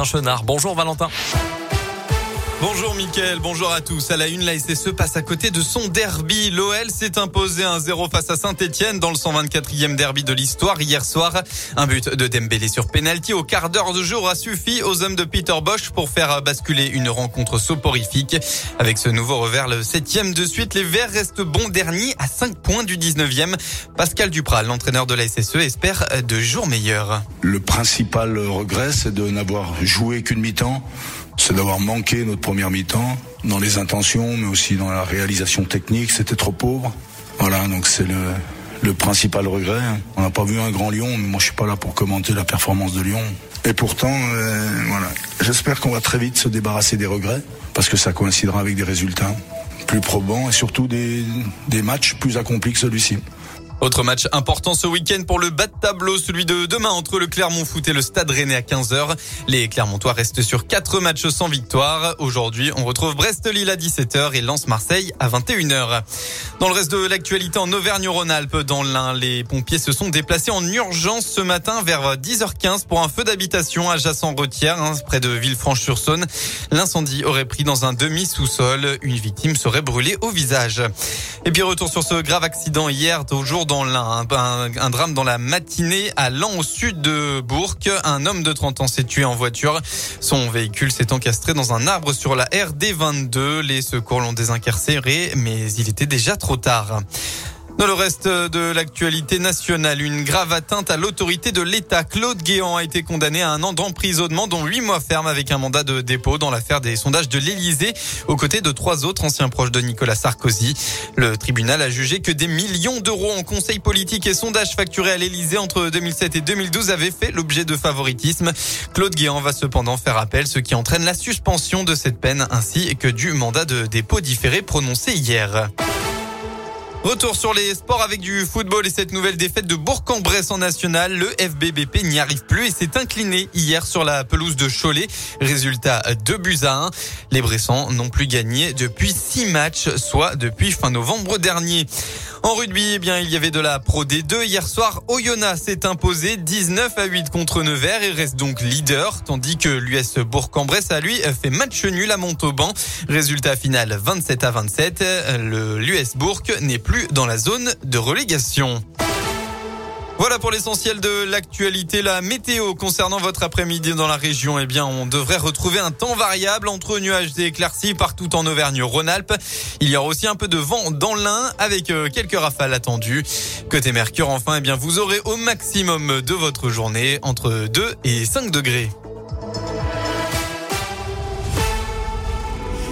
Valentin Chenard. Bonjour Valentin. Bonjour Mickaël, bonjour à tous. À la une, la SSE passe à côté de son derby. L'OL s'est imposé 1-0 face à Saint-Etienne dans le 124e derby de l'histoire hier soir. Un but de Dembélé sur penalty au quart d'heure de jeu aura suffi aux hommes de Peter Bosch pour faire basculer une rencontre soporifique. Avec ce nouveau revers, le septième de suite, les Verts restent bons derniers à 5 points du 19e. Pascal Duprat, l'entraîneur de la SSE, espère de jours meilleurs. Le principal regret, c'est de n'avoir joué qu'une mi-temps c'est d'avoir manqué notre première mi-temps dans les intentions, mais aussi dans la réalisation technique. C'était trop pauvre. Voilà, donc c'est le, principal regret. On n'a pas vu un grand Lyon, mais moi je suis pas là pour commenter la performance de Lyon. Et pourtant, euh, j'espère qu'on va très vite se débarrasser des regrets, parce que ça coïncidera avec des résultats plus probants et surtout des matchs plus accomplis que celui-ci. Autre match important ce week-end pour le bas de tableau, celui de demain entre le Clermont Foot et le Stade Rennais à 15h. Les Clermontois restent sur quatre matchs sans victoire. Aujourd'hui, on retrouve Brest-Lille à 17h et Lens-Marseille à 21h. Dans le reste de l'actualité en Auvergne-Rhône-Alpes, dans l'Ain, les pompiers se sont déplacés en urgence ce matin vers 10h15 pour un feu d'habitation à Jassan-Retière, hein, près de Villefranche-sur-Saône. L'incendie aurait pris dans un demi-sous-sol. Une victime serait brûlée au visage. Et puis retour sur ce grave accident hier, au dans l'Ain. Un, drame dans la matinée à Lan au sud de Bourg. Un homme de 30 ans s'est tué en voiture. Son véhicule s'est encastré dans un arbre sur la RD22. Les secours l'ont désincarcéré, mais il était déjà trop tard. Dans le reste de l'actualité nationale, une grave atteinte à l'autorité de l'État. Claude Guéant a été condamné à un an d'emprisonnement, dont huit mois ferme avec un mandat de dépôt dans l'affaire des sondages de l'Élysée, aux côtés de trois autres anciens proches de Nicolas Sarkozy. Le tribunal a jugé que des millions d'euros en conseils politiques et sondages facturés à l'Élysée entre 2007 et 2012 avaient fait l'objet de favoritisme. Claude Guéant va cependant faire appel, ce qui entraîne la suspension de cette peine ainsi que du mandat de dépôt différé prononcé hier. Retour sur les sports avec du football et cette nouvelle défaite de Bourg-en-Bresse en national. Le FBBP n'y arrive plus et s'est incliné hier sur la pelouse de Cholet. Résultat 2 buts à 1. Les Bressans n'ont plus gagné depuis 6 matchs, soit depuis fin novembre dernier. En rugby, eh bien, il y avait de la Pro D2. Hier soir, Oyonnax s'est imposé 19 à 8 contre Nevers et reste donc leader, tandis que l'US Bourg-en-Bresse a lui fait match nul à Montauban. Résultat final 27 à 27. L'US Bourg n'est plus dans la zone de relégation. Voilà pour l'essentiel de l'actualité. La météo concernant votre après-midi dans la région, eh bien, on devrait retrouver un temps variable entre nuages et éclaircies partout en Auvergne-Rhône-Alpes. Il y aura aussi un peu de vent dans l'Ain avec euh, quelques rafales attendues. Côté Mercure, enfin, eh bien, vous aurez au maximum de votre journée entre 2 et 5 degrés.